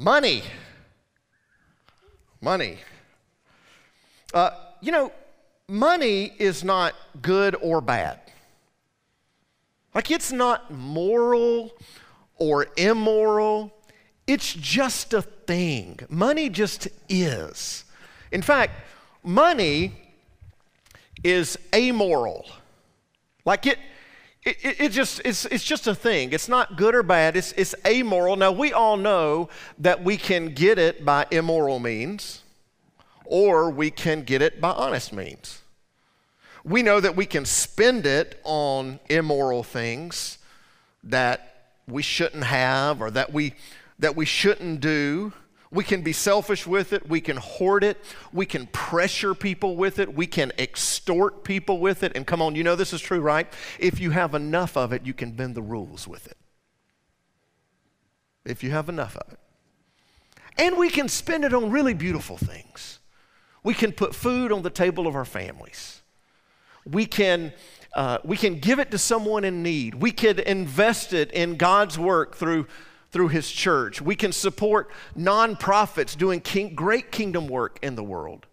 Money. Money. Uh, you know, money is not good or bad. Like, it's not moral or immoral, it's just a thing. Money just is. In fact, money is amoral. Like, it, it, it, just it's, it's just a thing. It's not good or bad. It's, it's amoral. Now we all know that we can get it by immoral means or we can get it by honest means. We know that we can spend it on immoral things that we shouldn't have or that we that we shouldn't do we can be selfish with it. We can hoard it. We can pressure people with it. We can extort people with it. And come on, you know this is true, right? If you have enough of it, you can bend the rules with it. If you have enough of it. And we can spend it on really beautiful things. We can put food on the table of our families. We can, uh, we can give it to someone in need. We could invest it in God's work through through his church. We can support nonprofits doing king, great kingdom work in the world.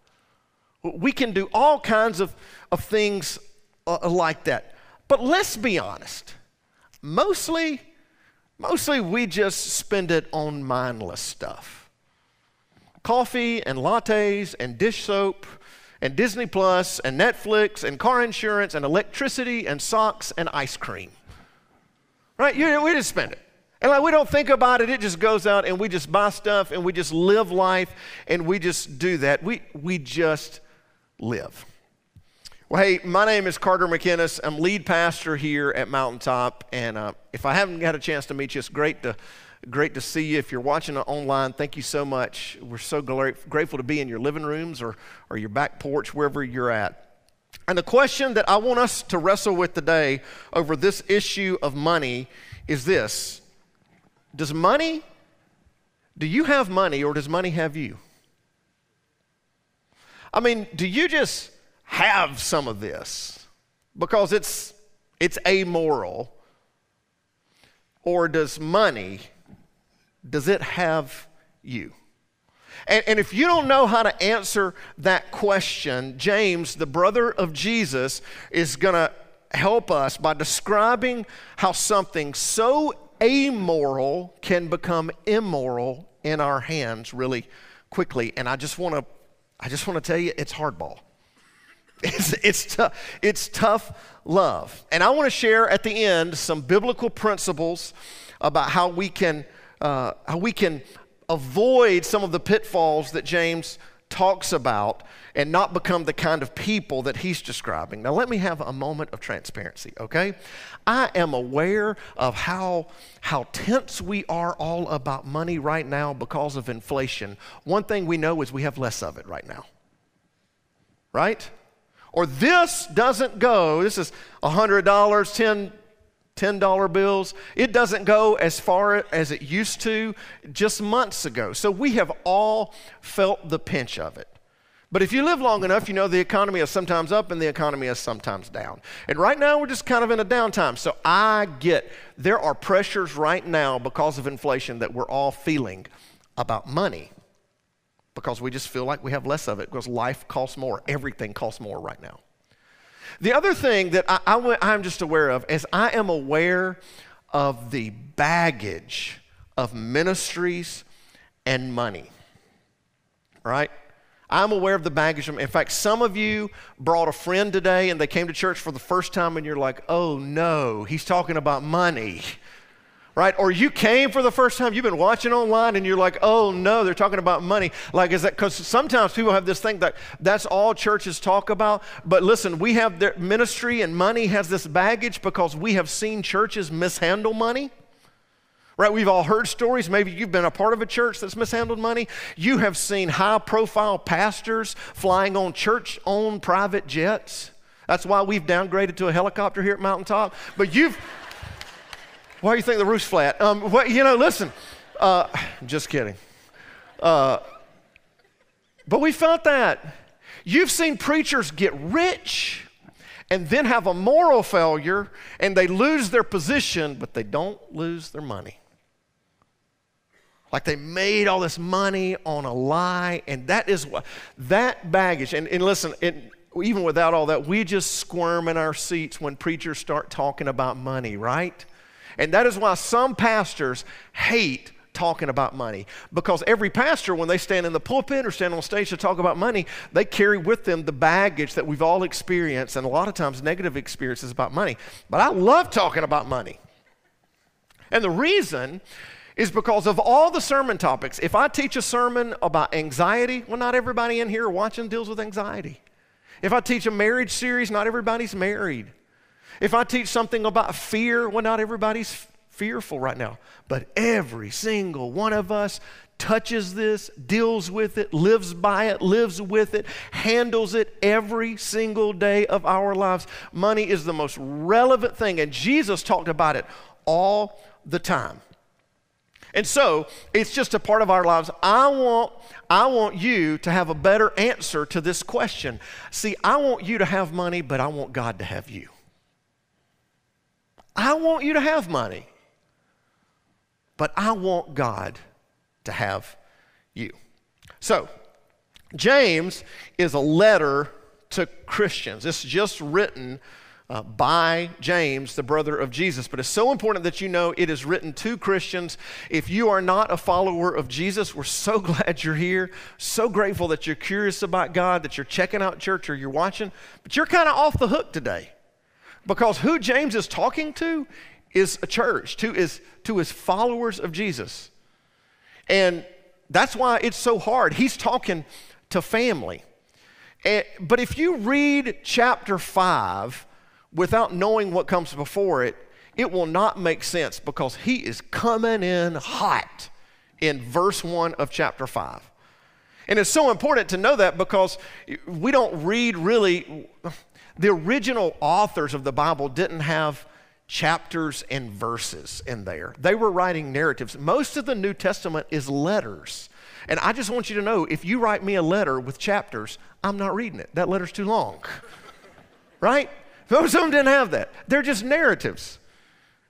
We can do all kinds of, of things uh, like that. But let's be honest. Mostly, mostly we just spend it on mindless stuff. Coffee and lattes and dish soap and Disney Plus and Netflix and car insurance and electricity and socks and ice cream. Right? We just spend it. And like we don't think about it, it just goes out and we just buy stuff and we just live life and we just do that. We, we just live. Well, hey, my name is Carter McInnes. I'm lead pastor here at Mountaintop. And uh, if I haven't had a chance to meet you, it's great to, great to see you. If you're watching online, thank you so much. We're so grateful to be in your living rooms or, or your back porch, wherever you're at. And the question that I want us to wrestle with today over this issue of money is this does money, do you have money or does money have you? I mean, do you just have some of this because it's, it's amoral? Or does money, does it have you? And, and, if you don't know how to answer that question, James, the brother of Jesus, is going to help us by describing how something so amoral can become immoral in our hands really quickly. And I just want to, I just want to tell you, it's hardball. It's, it's, tough, it's tough love. And I want to share at the end some biblical principles about how we can, uh, how we can avoid some of the pitfalls that James talks about and not become the kind of people that he's describing. Now, let me have a moment of transparency, okay? I am aware of how, how tense we are all about money right now because of inflation. One thing we know is we have less of it right now, right? Or this doesn't go, this is $100, 10 $10 bills. It doesn't go as far as it used to just months ago. So we have all felt the pinch of it. But if you live long enough, you know the economy is sometimes up and the economy is sometimes down. And right now, we're just kind of in a downtime. So I get there are pressures right now because of inflation that we're all feeling about money because we just feel like we have less of it because life costs more. Everything costs more right now. The other thing that I, I, I'm just aware of is I am aware of the baggage of ministries and money, right? I'm aware of the baggage. In fact, some of you brought a friend today and they came to church for the first time and you're like, oh no, he's talking about money. Right? Or you came for the first time, you've been watching online and you're like, oh no, they're talking about money. Like, is that because sometimes people have this thing that that's all churches talk about. But listen, we have their ministry and money has this baggage because we have seen churches mishandle money. Right? We've all heard stories. Maybe you've been a part of a church that's mishandled money. You have seen high profile pastors flying on church owned private jets. That's why we've downgraded to a helicopter here at Mountaintop. But you've, why do you think the roof's flat? Um, what, you know, listen, uh, just kidding. Uh, but we felt that. You've seen preachers get rich and then have a moral failure and they lose their position, but they don't lose their money. Like they made all this money on a lie, and that is what that baggage. And, and listen, it, even without all that, we just squirm in our seats when preachers start talking about money, right? And that is why some pastors hate talking about money because every pastor, when they stand in the pulpit or stand on stage to talk about money, they carry with them the baggage that we've all experienced and a lot of times negative experiences about money. But I love talking about money. And the reason is because of all the sermon topics. If I teach a sermon about anxiety, well, not everybody in here watching deals with anxiety. If I teach a marriage series, not everybody's married. If I teach something about fear, well, not everybody's fearful right now. But every single one of us touches this, deals with it, lives by it, lives with it, handles it every single day of our lives. Money is the most relevant thing, and Jesus talked about it all the time. And so it's just a part of our lives. I want, I want you to have a better answer to this question. See, I want you to have money, but I want God to have you. I want you to have money, but I want God to have you. So, James is a letter to Christians. It's just written uh, by James, the brother of Jesus. But it's so important that you know it is written to Christians. If you are not a follower of Jesus, we're so glad you're here. So grateful that you're curious about God, that you're checking out church or you're watching. But you're kind of off the hook today. Because who James is talking to is a church, to his, to his followers of Jesus. And that's why it's so hard. He's talking to family. And, but if you read chapter 5 without knowing what comes before it, it will not make sense because he is coming in hot in verse 1 of chapter 5. And it's so important to know that because we don't read really, the original authors of the Bible didn't have chapters and verses in there. They were writing narratives. Most of the New Testament is letters. And I just want you to know if you write me a letter with chapters, I'm not reading it. That letter's too long. right? Most of them didn't have that. They're just narratives.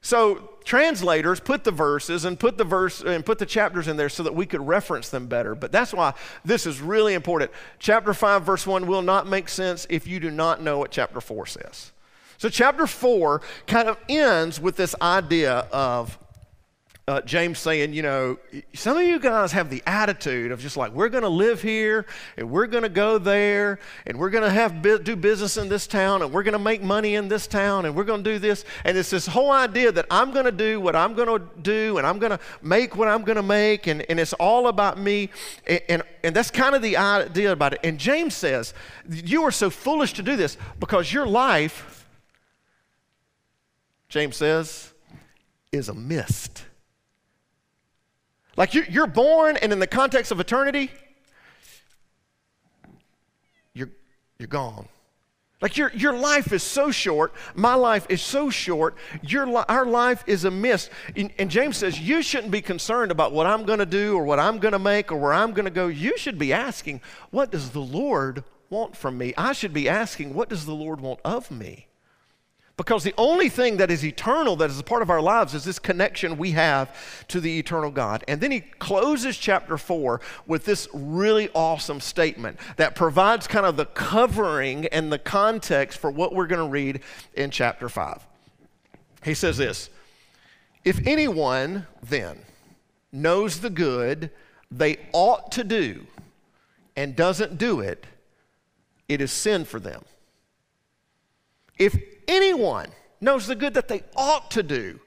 So translators put the verses and put the verse and put the chapters in there so that we could reference them better. But that's why this is really important. Chapter 5 verse 1 will not make sense if you do not know what chapter 4 says. So chapter 4 kind of ends with this idea of uh, James saying, you know, some of you guys have the attitude of just like, we're going to live here and we're going to go there and we're going to have do business in this town and we're going to make money in this town and we're going to do this. And it's this whole idea that I'm going to do what I'm going to do and I'm going to make what I'm going to make and, and it's all about me. And, and, and that's kind of the idea about it. And James says, you are so foolish to do this because your life, James says, is a mist. Like you're born, and in the context of eternity, you're, you're gone. Like your, your life is so short, my life is so short, your li- our life is a mist. And, and James says, You shouldn't be concerned about what I'm going to do or what I'm going to make or where I'm going to go. You should be asking, What does the Lord want from me? I should be asking, What does the Lord want of me? Because the only thing that is eternal, that is a part of our lives, is this connection we have to the eternal God. And then he closes chapter 4 with this really awesome statement that provides kind of the covering and the context for what we're going to read in chapter 5. He says this If anyone then knows the good they ought to do and doesn't do it, it is sin for them. If anyone knows the good that they ought to do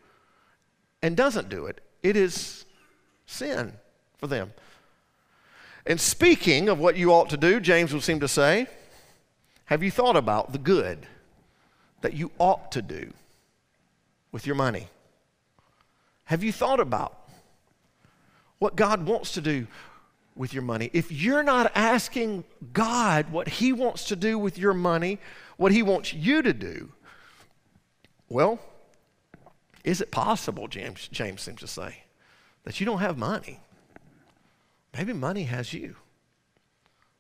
and doesn't do it, it is sin for them. And speaking of what you ought to do, James would seem to say, have you thought about the good that you ought to do with your money? Have you thought about what God wants to do with your money? If you're not asking God what He wants to do with your money, what He wants you to do, well, is it possible, James, James seems to say, that you don't have money? Maybe money has you.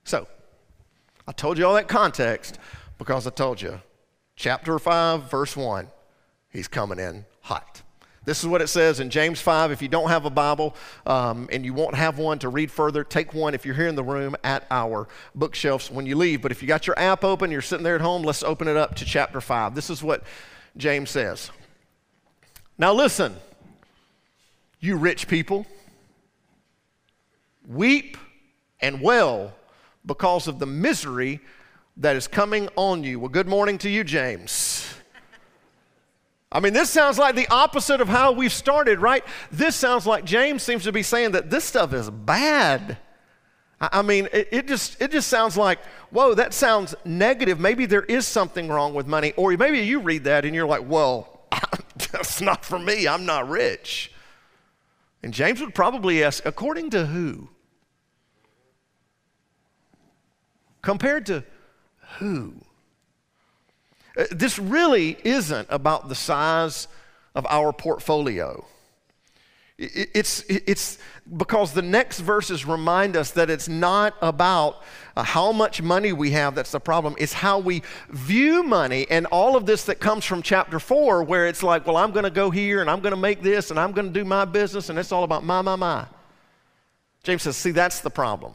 So, I told you all that context because I told you, chapter 5, verse 1, he's coming in hot. This is what it says in James 5. If you don't have a Bible um, and you won't have one to read further, take one if you're here in the room at our bookshelves when you leave. But if you got your app open, you're sitting there at home, let's open it up to chapter 5. This is what James says. Now, listen, you rich people, weep and wail because of the misery that is coming on you. Well, good morning to you, James. I mean, this sounds like the opposite of how we've started, right? This sounds like James seems to be saying that this stuff is bad. I mean, it, it, just, it just sounds like, whoa, that sounds negative. Maybe there is something wrong with money. Or maybe you read that and you're like, well, that's not for me. I'm not rich. And James would probably ask, according to who? Compared to who? Uh, this really isn't about the size of our portfolio. It's, it's because the next verses remind us that it's not about uh, how much money we have that's the problem. It's how we view money and all of this that comes from chapter four, where it's like, well, I'm going to go here and I'm going to make this and I'm going to do my business and it's all about my, my, my. James says, see, that's the problem.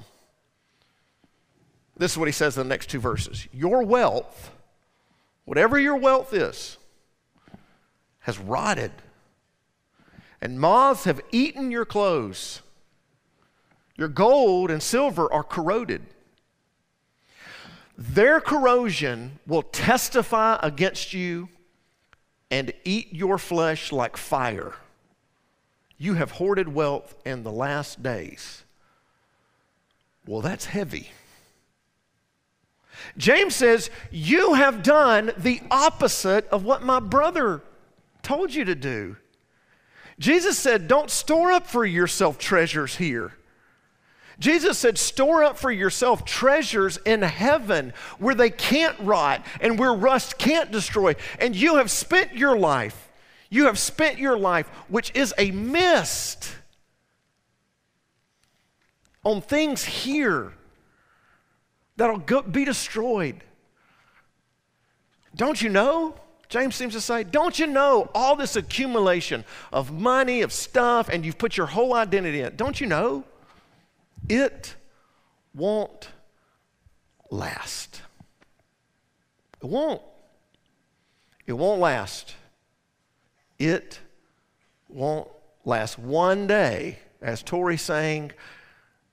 This is what he says in the next two verses Your wealth whatever your wealth is, has rotted, and moths have eaten your clothes. Your gold and silver are corroded. Their corrosion will testify against you and eat your flesh like fire. You have hoarded wealth in the last days. Well, that's heavy. James says, You have done the opposite of what my brother told you to do. Jesus said, Don't store up for yourself treasures here. Jesus said, Store up for yourself treasures in heaven where they can't rot and where rust can't destroy. And you have spent your life, you have spent your life, which is a mist, on things here that'll go, be destroyed. Don't you know? James seems to say, Don't you know all this accumulation of money, of stuff, and you've put your whole identity in it? Don't you know? It won't last. It won't. It won't last. It won't last. One day, as Tori sang,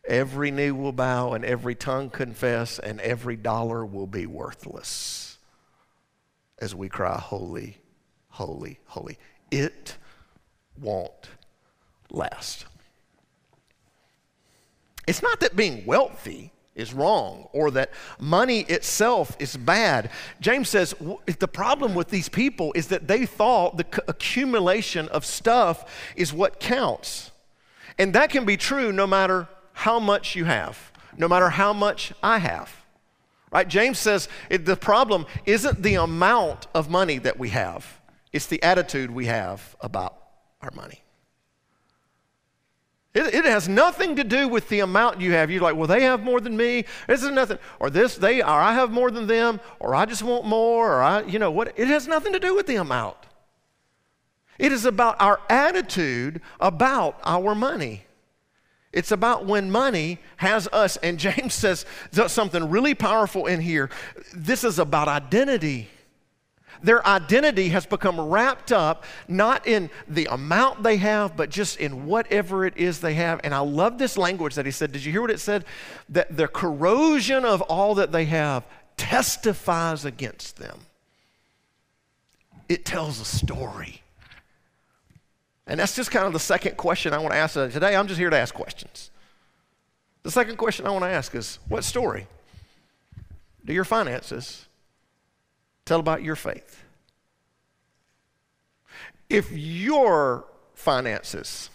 Every knee will bow and every tongue confess, and every dollar will be worthless as we cry, Holy, holy, holy. It won't last. It's not that being wealthy is wrong or that money itself is bad. James says the problem with these people is that they thought the accumulation of stuff is what counts. And that can be true no matter how much you have, no matter how much I have. Right? James says it, the problem isn't the amount of money that we have, it's the attitude we have about our money. It, it, has nothing to do with the amount you have. You're like, well, they have more than me. This is nothing. Or this, they, or I have more than them, or I just want more, or I, you know what? It has nothing to do with the amount. It is about our attitude about our money. It's about when money has us. And James says something really powerful in here. This is about identity. Their identity has become wrapped up not in the amount they have, but just in whatever it is they have. And I love this language that he said. Did you hear what it said? That the corrosion of all that they have testifies against them, it tells a story. And that's just kind of the second question I want to ask today. I'm just here to ask questions. The second question I want to ask is what story do your finances tell about your faith? If your finances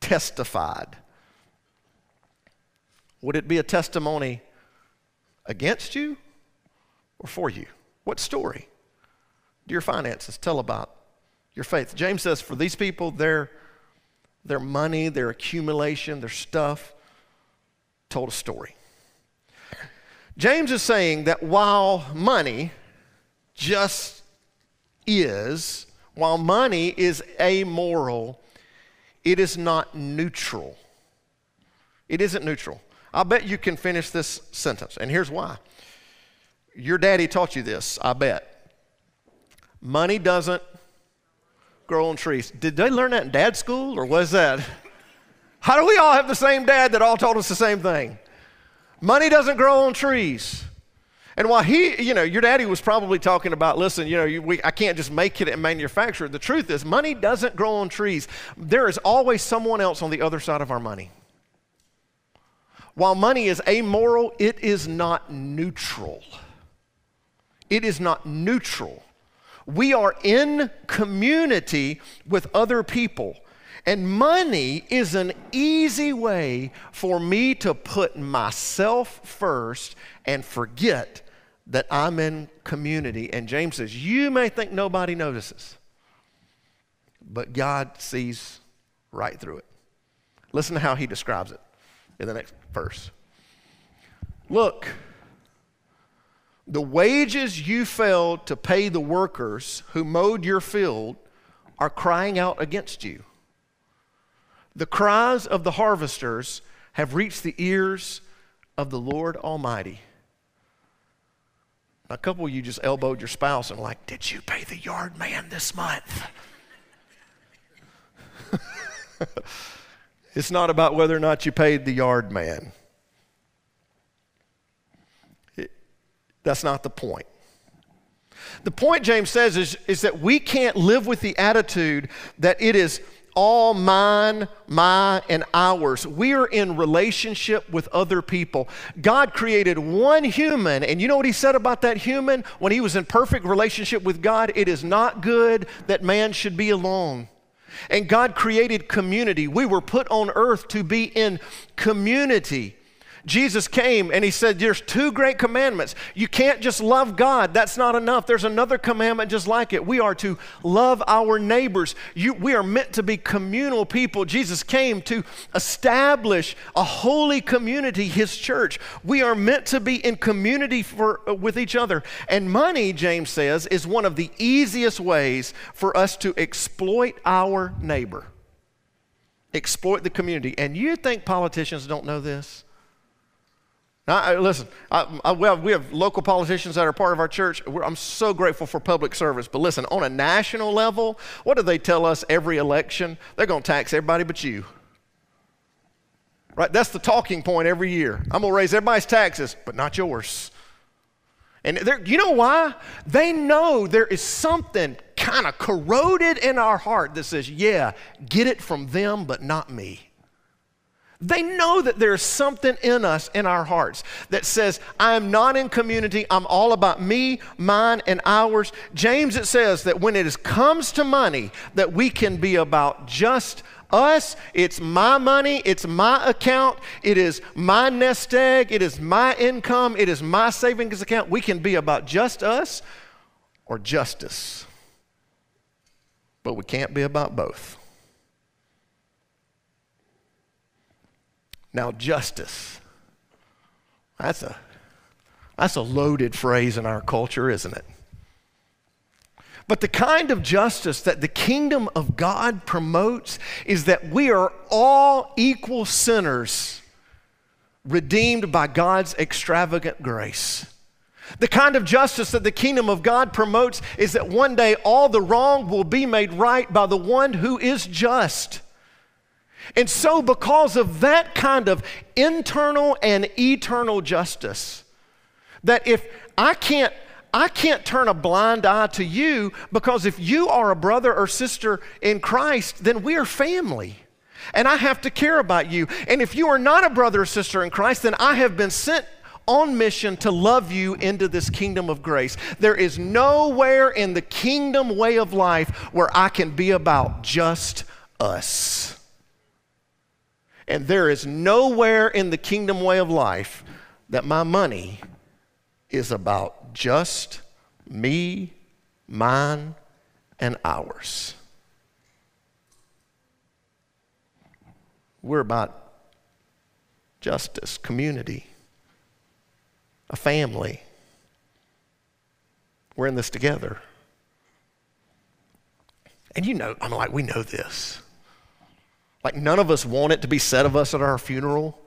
testified, would it be a testimony against you or for you? What story do your finances tell about your faith. James says for these people, their, their money, their accumulation, their stuff told a story. James is saying that while money just is, while money is amoral, it is not neutral. It isn't neutral. I bet you can finish this sentence, and here's why. Your daddy taught you this, I bet. Money doesn't grow on trees. Did they learn that in dad school, or was that? How do we all have the same dad that all told us the same thing? Money doesn't grow on trees. And while he, you know, your daddy was probably talking about, listen, you know, you, we, I can't just make it and manufacture it. The truth is, money doesn't grow on trees. There is always someone else on the other side of our money. While money is amoral, it is not neutral. It is not neutral. We are in community with other people. And money is an easy way for me to put myself first and forget that I'm in community. And James says, You may think nobody notices, but God sees right through it. Listen to how he describes it in the next verse. Look, the wages you failed to pay the workers who mowed your field are crying out against you. The cries of the harvesters have reached the ears of the Lord Almighty. A couple of you just elbowed your spouse and like, did you pay the yard man this month? it's not about whether or not you paid the yard man. That's not the point. The point, James says, is, is that we can't live with the attitude that it is all mine, my, and ours. We are in relationship with other people. God created one human, and you know what He said about that human when he was in perfect relationship with God? It is not good that man should be alone. And God created community. We were put on earth to be in community. Jesus came and he said, There's two great commandments. You can't just love God, that's not enough. There's another commandment just like it. We are to love our neighbors. You, we are meant to be communal people. Jesus came to establish a holy community, his church. We are meant to be in community for, uh, with each other. And money, James says, is one of the easiest ways for us to exploit our neighbor, exploit the community. And you think politicians don't know this? Now, I, listen, I, I, we, have, we, have, local politicians that are part of our church. We're, I'm so grateful for public service. But listen, on a national level, what do they tell us every election? They're going to tax everybody but you. Right? That's the talking point every year. I'm going to raise everybody's taxes, but not yours. And you know why? They know there is something kind of corroded in our heart that says, yeah, get it from them, but not me. They know that there's something in us, in our hearts, that says, I am not in community. I'm all about me, mine, and ours. James, it says that when it comes to money, that we can be about just us. It's my money. It's my account. It is my nest egg. It is my income. It is my savings account. We can be about just us or justice. But we can't be about both. Now, justice. That's a, that's a loaded phrase in our culture, isn't it? But the kind of justice that the kingdom of God promotes is that we are all equal sinners redeemed by God's extravagant grace. The kind of justice that the kingdom of God promotes is that one day all the wrong will be made right by the one who is just. And so, because of that kind of internal and eternal justice, that if I can't I can't turn a blind eye to you because if you are a brother or sister in Christ, then we are family. And I have to care about you. And if you are not a brother or sister in Christ, then I have been sent on mission to love you into this kingdom of grace. There is nowhere in the kingdom way of life where I can be about just us. And there is nowhere in the kingdom way of life that my money is about just me, mine, and ours. We're about justice, community, a family. We're in this together. And you know, I'm like, we know this. Like, none of us want it to be said of us at our funeral.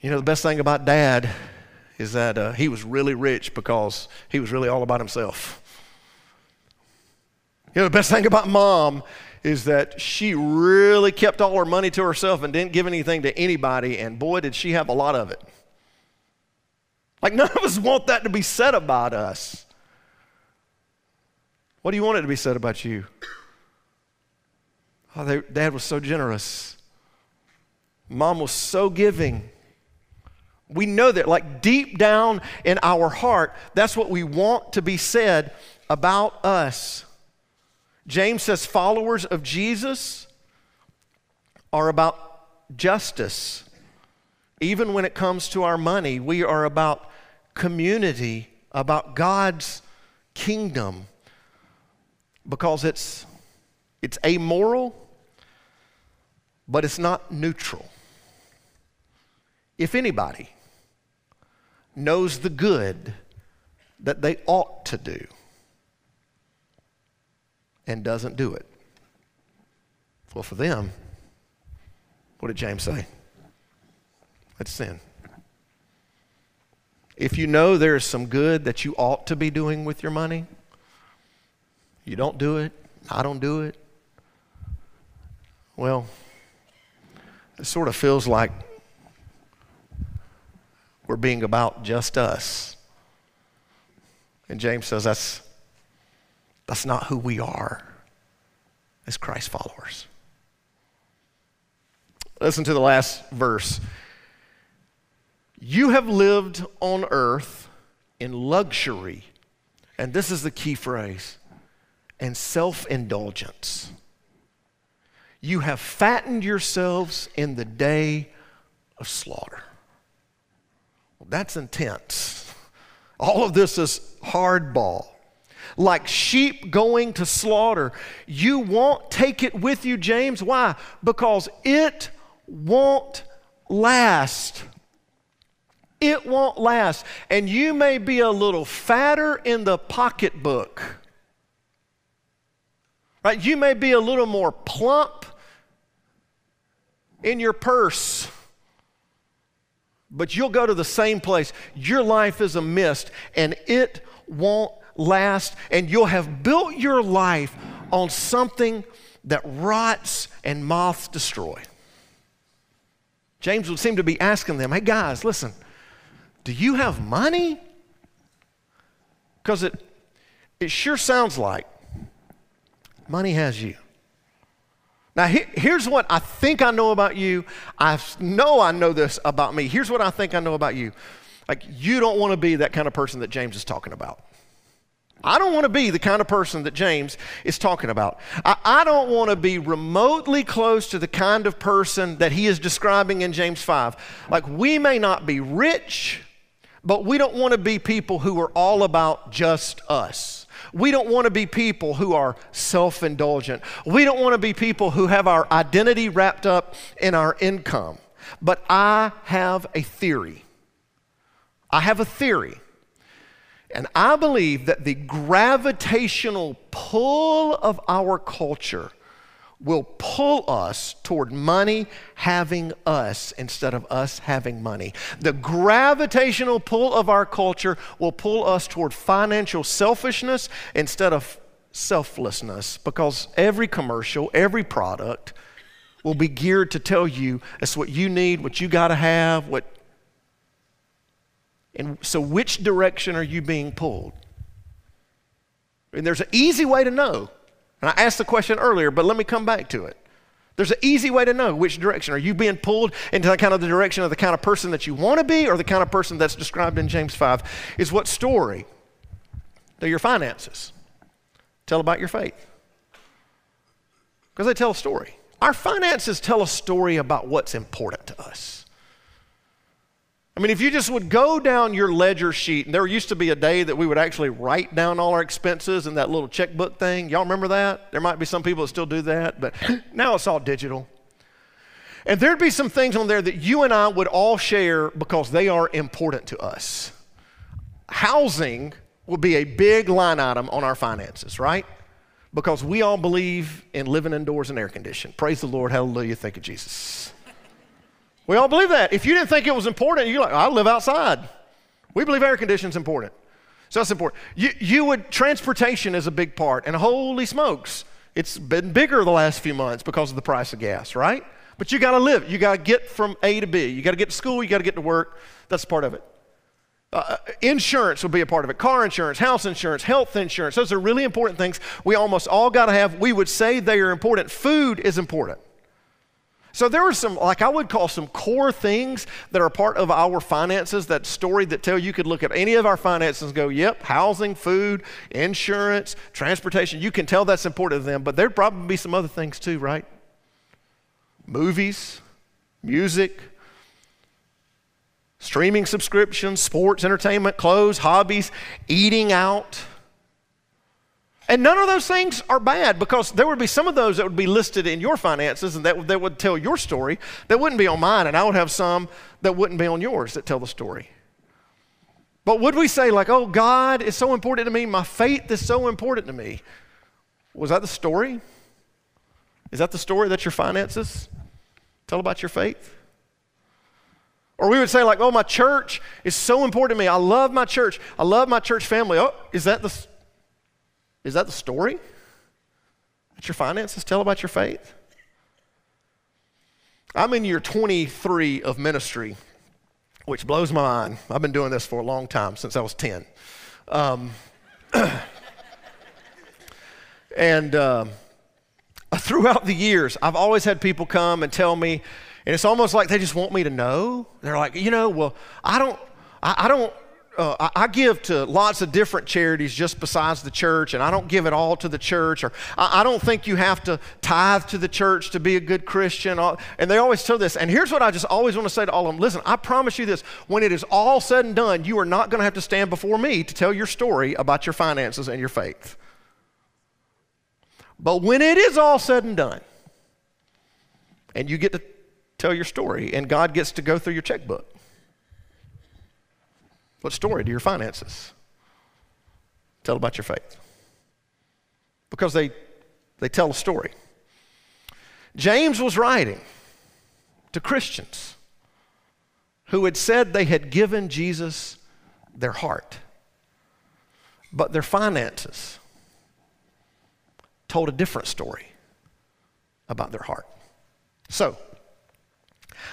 You know, the best thing about dad is that uh, he was really rich because he was really all about himself. You know, the best thing about mom is that she really kept all her money to herself and didn't give anything to anybody, and boy, did she have a lot of it. Like, none of us want that to be said about us. What do you want it to be said about you? Oh, they, dad was so generous. Mom was so giving. We know that, like deep down in our heart, that's what we want to be said about us. James says followers of Jesus are about justice. Even when it comes to our money, we are about community, about God's kingdom, because it's, it's amoral, but it's not neutral. If anybody, knows the good that they ought to do and doesn't do it. Well, for them, what did James say? That's sin. If you know there is some good that you ought to be doing with your money, you don't do it, I don't do it. Well, it sort of feels like we're being about just us. And James says that's, that's not who we are as Christ followers. Listen to the last verse. You have lived on earth in luxury, and this is the key phrase, and self indulgence. You have fattened yourselves in the day of slaughter. That's intense. All of this is hardball. Like sheep going to slaughter. You won't take it with you, James. Why? Because it won't last. It won't last. And you may be a little fatter in the pocketbook. Right? You may be a little more plump in your purse but you'll go to the same place. Your life is a mist and it won't last, and you'll have built your life on something that rots and moths destroy. James would seem to be asking them, hey guys, listen, do you have money? Because it, it sure sounds like money has you. Now, here's what I think I know about you. I know I know this about me. Here's what I think I know about you. Like, you don't want to be that kind of person that James is talking about. I don't want to be the kind of person that James is talking about. I, I, don't want to be remotely close to the kind of person that he is describing in James 5. Like, we may not be rich, but we don't want to be people who are all about just us. We don't want to be people who are self indulgent. We don't want to be people who have our identity wrapped up in our income. But I have a theory. I have a theory. And I believe that the gravitational pull of our culture will pull us toward money having us instead of us having money. The gravitational pull of our culture will pull us toward financial selfishness instead of selflessness because every commercial, every product will be geared to tell you it's what you need, what you got to have, what and so which direction are you being pulled? And there's an easy way to know and I asked the question earlier, but let me come back to it. There's an easy way to know which direction. Are you being pulled into the kind of the direction of the kind of person that you want to be or the kind of person that's described in James 5? Is what story? They're your finances. Tell about your faith. Because they tell a story. Our finances tell a story about what's important to us. I mean, if you just would go down your ledger sheet, and there used to be a day that we would actually write down all our expenses in that little checkbook thing. Y'all remember that? There might be some people that still do that, but now it's all digital. And there'd be some things on there that you and I would all share because they are important to us. Housing will be a big line item on our finances, right? because we all believe in living indoors and air conditioned. Praise the Lord. Hallelujah. Thank you, Jesus. We all believe that. If you didn't think it was important, you're like, I live outside. We believe air conditioning is important. So that's important. You, you would, transportation is a big part, and holy smokes, it's been bigger the last few months because of the price of gas, right? But you got to live. You got to get from A to B. You got to get to school. You got to get to work. That's part of it. Uh, insurance will be a part of it. Car insurance, house insurance, health insurance. Those are really important things we almost all got to have. We would say they are important. Food is important. So there are some, like I would call some core things that are part of our finances, that story that tell you could look at any of our finances and go, yep, housing, food, insurance, transportation. You can tell that's important to them, but there'd probably be some other things too, right? Movies, music, streaming subscriptions, sports, entertainment, clothes, hobbies, eating out. And none of those things are bad because there would be some of those that would be listed in your finances and that, that would tell your story that wouldn't be on mine, and I would have some that wouldn't be on yours that tell the story. But would we say, like, oh, God is so important to me, my faith is so important to me? Was that the story? Is that the story that your finances tell about your faith? Or we would say, like, oh, my church is so important to me. I love my church. I love my church family. Oh, is that the is that the story that your finances tell about your faith? I'm in year 23 of ministry, which blows my mind. I've been doing this for a long time, since I was 10. Um, and uh, throughout the years, I've always had people come and tell me, and it's almost like they just want me to know. They're like, you know, well, I don't, I, I don't uh, I, I, give to lots of different charities just besides the church, and I don't give it all to the church, or I, I don't think you have to tithe to the church to be a good Christian. And they always tell this. And here's what I just always want to say to all of them listen, I promise you this when it is all said and done, you are not going to have to stand before me to tell your story about your finances and your faith. But when it is all said and done, and you get to tell your story, and God gets to go through your checkbook what story do your finances tell about your faith? Because they, they tell a story. James was writing to Christians who had said they had given Jesus their heart, but their finances told a different story about their heart. So,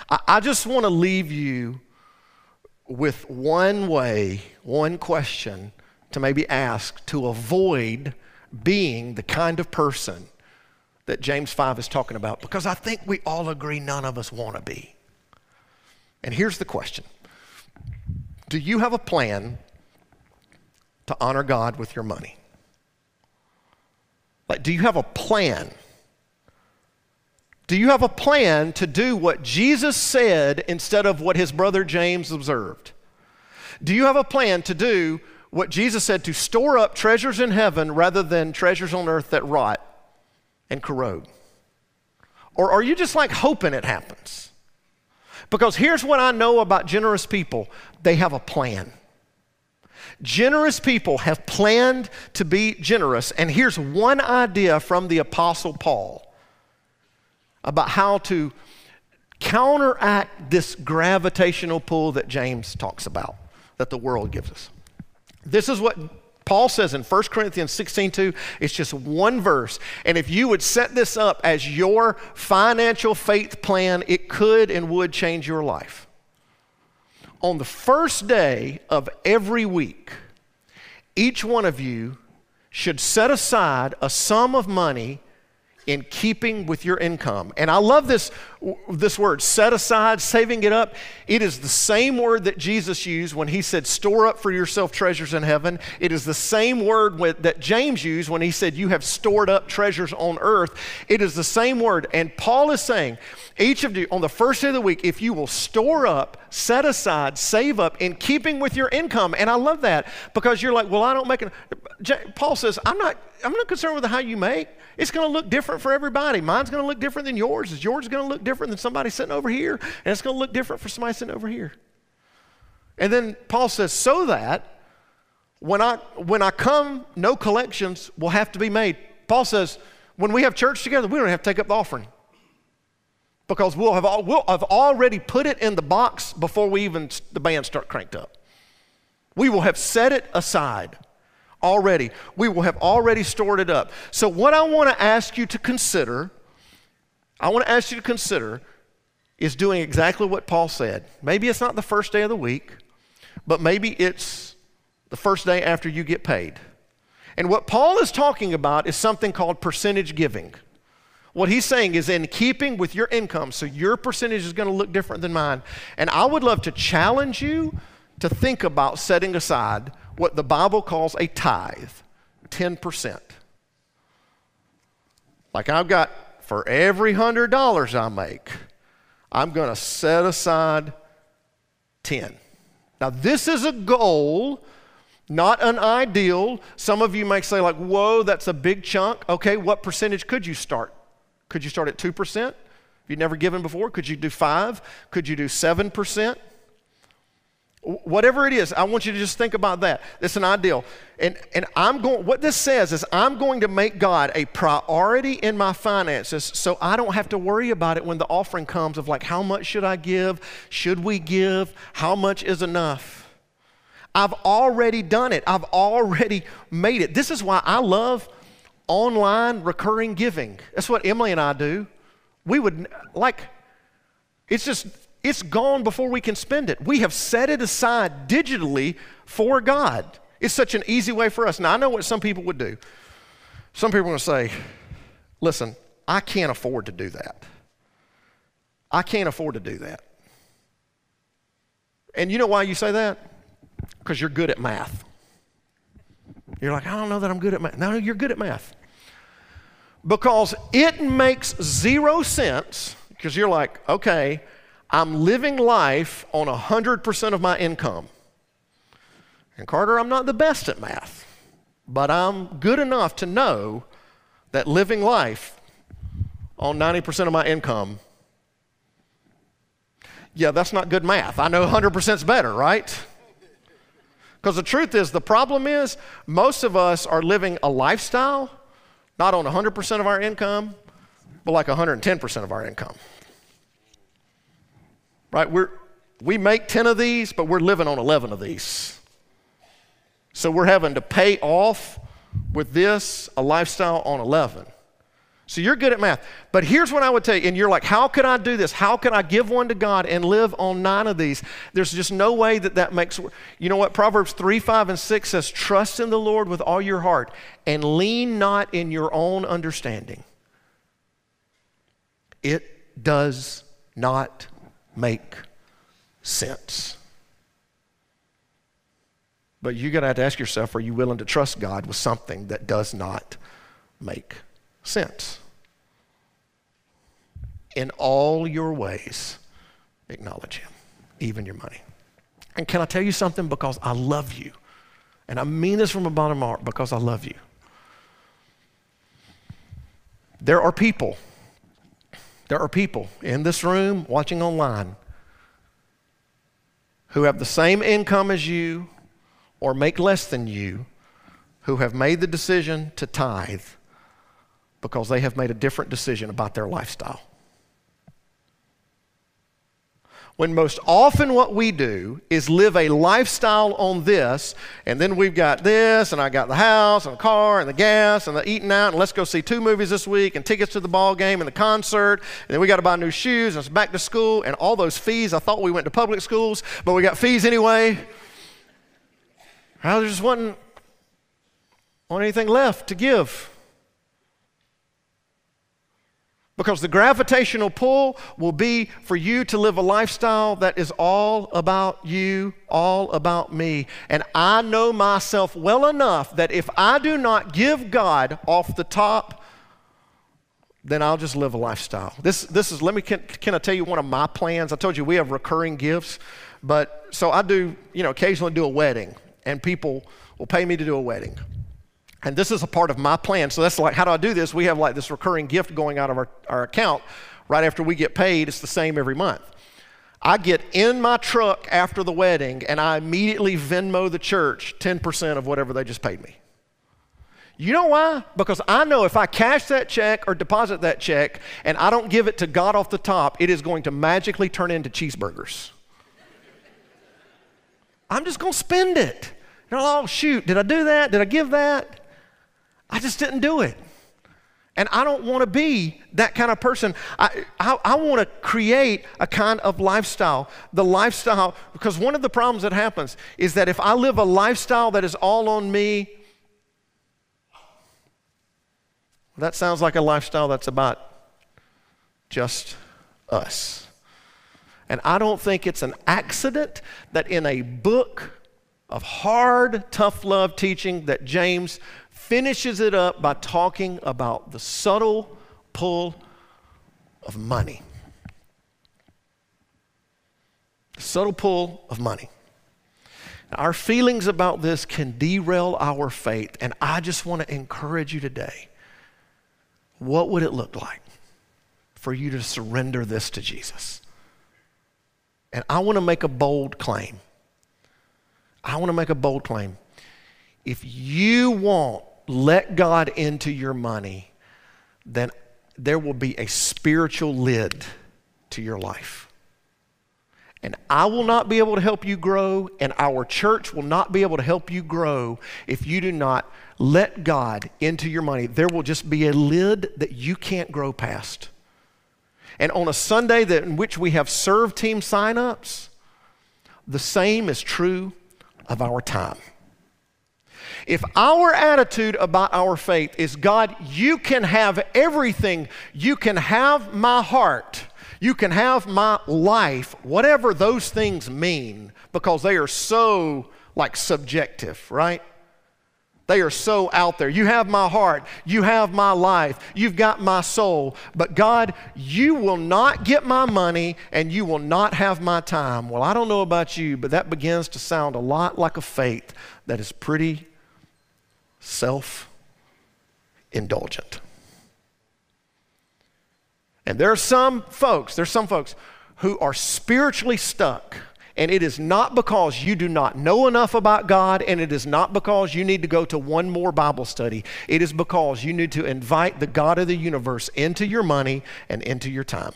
I, I just want to leave you with one way, one question to maybe ask to avoid being the kind of person that James 5 is talking about because I think we all agree none of us want to be. And here's the question Do you have a plan to honor God with your money? Like, do you have a plan? Do you have a plan to do what Jesus said instead of what his brother James observed? Do you have a plan to do what Jesus said to store up treasures in heaven rather than treasures on earth that rot and corrode? Or are you just like hoping it happens? Because here's what I know about generous people they have a plan. Generous people have planned to be generous. And here's one idea from the Apostle Paul about how to counteract this gravitational pull that James talks about, that the world gives us. This is what Paul says in 1 Corinthians 16 2, it's just one verse. And if you would set this up as your financial faith plan, it could and would change your life. On the first day of every week, each one of you should set aside a sum of money in keeping with your income. And I love this, this word, set aside, saving it up. It is the same word that Jesus used when he said, store up for yourself treasures in heaven. It is the same word with, that James used when he said, you have stored up treasures on earth. It is the same word. And Paul is saying, each of you, on the first day of the week, if you will store up, set aside, save up in keeping with your income. And I love that because you're like, well, I don't make it. Paul says, I'm not, I'm not concerned with how you make. It's going to look different for everybody. Mine's going to look different than yours. Is yours going to look different than somebody sitting over here? And it's going to look different for somebody sitting over here. And then Paul says, so that when I, when I come, no collections will have to be made Paul says, when we have church together, we don't have to take up the offering because we'll have, all, we'll have already put it in the box before we even the band start cranked up. We will have set it aside already. We will have already stored it up. So, what I want to ask you to consider, I want to ask you to consider is doing exactly what Paul said. Maybe it's not the first day of the week, but maybe it's the first day after you get paid. And what Paul is talking about is something called percentage giving. What he's saying is in keeping with your income, so your percentage is going to look different than mine. And I would love to challenge you to think about setting aside what the Bible calls a tithe 10%. Like I've got for every hundred dollars I make, I'm going to set aside 10. Now, this is a goal, not an ideal. Some of you might say, like, whoa, that's a big chunk. Okay, what percentage could you start? Could you start at 2%? If you'd never given before, could you do 5? Could you do 7%? Whatever it is, I want you to just think about that. It's an ideal. And, and I'm going, what this says is I'm going to make God a priority in my finances so I don't have to worry about it when the offering comes of like, how much should I give? Should we give? How much is enough? I've already done it. I've already made it. This is why I love online recurring giving. That's what Emily and I do. We would, like, it's just, it's gone before we can spend it. We have set it aside digitally for God. It's such an easy way for us. Now, I know what some people would do. Some people are going to say, listen, I can't afford to do that. I can't afford to do that. And you know why you say that? Because you're good at math. You're like, I don't know that I'm good at math. No, you're good at math. Because it makes zero sense, because you're like, okay, I'm living life on 100% of my income. And Carter, I'm not the best at math, but I'm good enough to know that living life on 90% of my income, yeah, that's not good math. I know 100% is better, right? Because the truth is, the problem is, most of us are living a lifestyle not on 100% of our income, but like 110% of our income right? We're, we make 10 of these, but we're living on 11 of these. So we're having to pay off with this a lifestyle on 11. So you're good at math. But here's what I would tell you, and you're like, how can I do this? How can I give one to God and live on nine of these? There's just no way that that makes. You know what? Proverbs 3, 5, and 6 says, Trust in the Lord with all your heart and lean not in your own understanding. It does not make sense. But you're going to have to ask yourself are you willing to trust God with something that does not make sense? In all your ways, acknowledge Him, even your money. And can I tell you something? Because I love you. And I mean this from the bottom of my heart because I love you. There are people there are people in this room, watching online, who have the same income as you or make less than you, who have made the decision to tithe because they have made a different decision about their lifestyle. When most often what we do is live a lifestyle on this, and then we've got this, and I got the house, and the car, and the gas, and the eating out, and let's go see two movies this week, and tickets to the ball game, and the concert, and then we got to buy new shoes, and it's back to school, and all those fees. I thought we went to public schools, but we got fees anyway. There just wasn't, wasn't anything left to give. Because the gravitational pull will be for you to live a lifestyle that is all about you, all about me. And I know myself well enough that if I do not give God off the top, then I'll just live a lifestyle. This, this is, let me, can, can I tell you one of my plans? I told you we have recurring gifts, but so I do, you know, occasionally do a wedding, and people will pay me to do a wedding. And this is a part of my plan. So that's like, how do I do this? We have like this recurring gift going out of our, our account right after we get paid. It's the same every month. I get in my truck after the wedding and I immediately Venmo the church 10% of whatever they just paid me. You know why? Because I know if I cash that check or deposit that check and I don't give it to God off the top, it is going to magically turn into cheeseburgers. I'm just going to spend it. You know, oh, shoot, did I do that? Did I give that? I just didn't do it. And I don't want to be that kind of person. I, I, I want to create a kind of lifestyle. The lifestyle, because one of the problems that happens is that if I live a lifestyle that is all on me, that sounds like a lifestyle that's about just us. And I don't think it's an accident that in a book of hard, tough love teaching that James finishes it up by talking about the subtle pull of money. The subtle pull of money. Our feelings about this can derail our faith, and I just want to encourage you today. What would it look like for you to surrender this to Jesus? And I want to make a bold claim. I want to make a bold claim. If you won't let God into your money, then there will be a spiritual lid to your life. And I will not be able to help you grow, and our church will not be able to help you grow if you do not let God into your money. There will just be a lid that you can't grow past. And on a Sunday that, in which we have serve team signups, the same is true of our time. If our attitude about our faith is, God, you can have everything, you can have my heart, you can have my life, whatever those things mean, because they are so like subjective, right? They are so out there. You have my heart. You have my life. You've got my soul. But God, you will not get my money and you will not have my time. Well, I don't know about you, but that begins to sound a lot like a faith that is pretty self indulgent. And there are some folks, there's some folks who are spiritually stuck. And it is not because you do not know enough about God, and it is not because you need to go to one more Bible study. It is because you need to invite the God of the universe into your money and into your time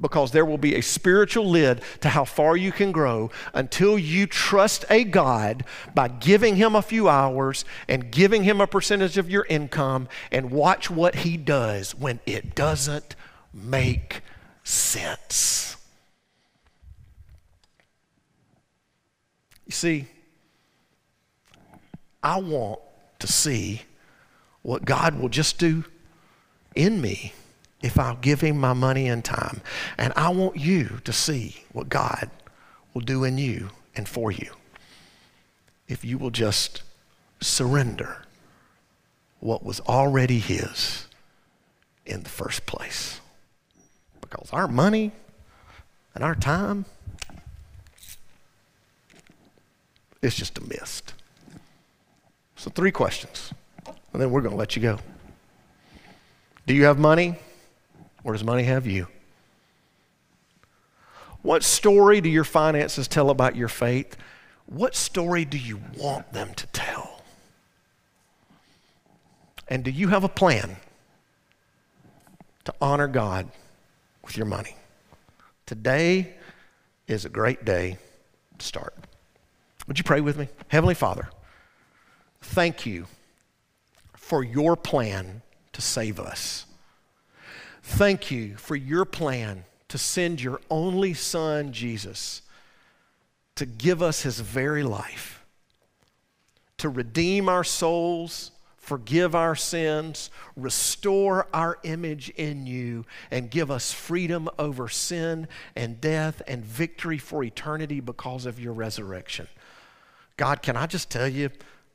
because there will be a spiritual lid to how far you can grow until you trust a God by giving Him a few hours and giving Him a percentage of your income and watch what He does when it doesn't make sense. You see, I want to see what God will just do in me if I'll give him my money and time. And I want you to see what God will do in you and for you if you will just surrender what was already his in the first place. Because our money and our time, it's just a mist. So, three questions, and then we're going to let you go. Do you have money? Or does money have you? What story do your finances tell about your faith? What story do you want them to tell? And do you have a plan to honor God with your money? Today is a great day to start. Would you pray with me? Heavenly Father, thank you for your plan to save us. Thank you for your plan to send your only Son, Jesus, to give us his very life, to redeem our souls, forgive our sins, restore our image in you, and give us freedom over sin and death and victory for eternity because of your resurrection. God, can I just tell you,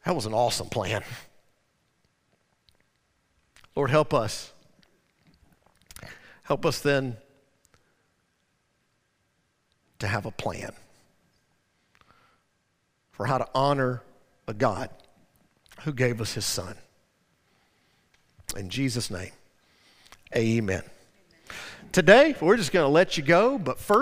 that was an awesome plan. Lord, help us Help us then to have a plan for how to honor a God who gave us his son. In Jesus' name, amen. Today, we're just going to let you go, but first,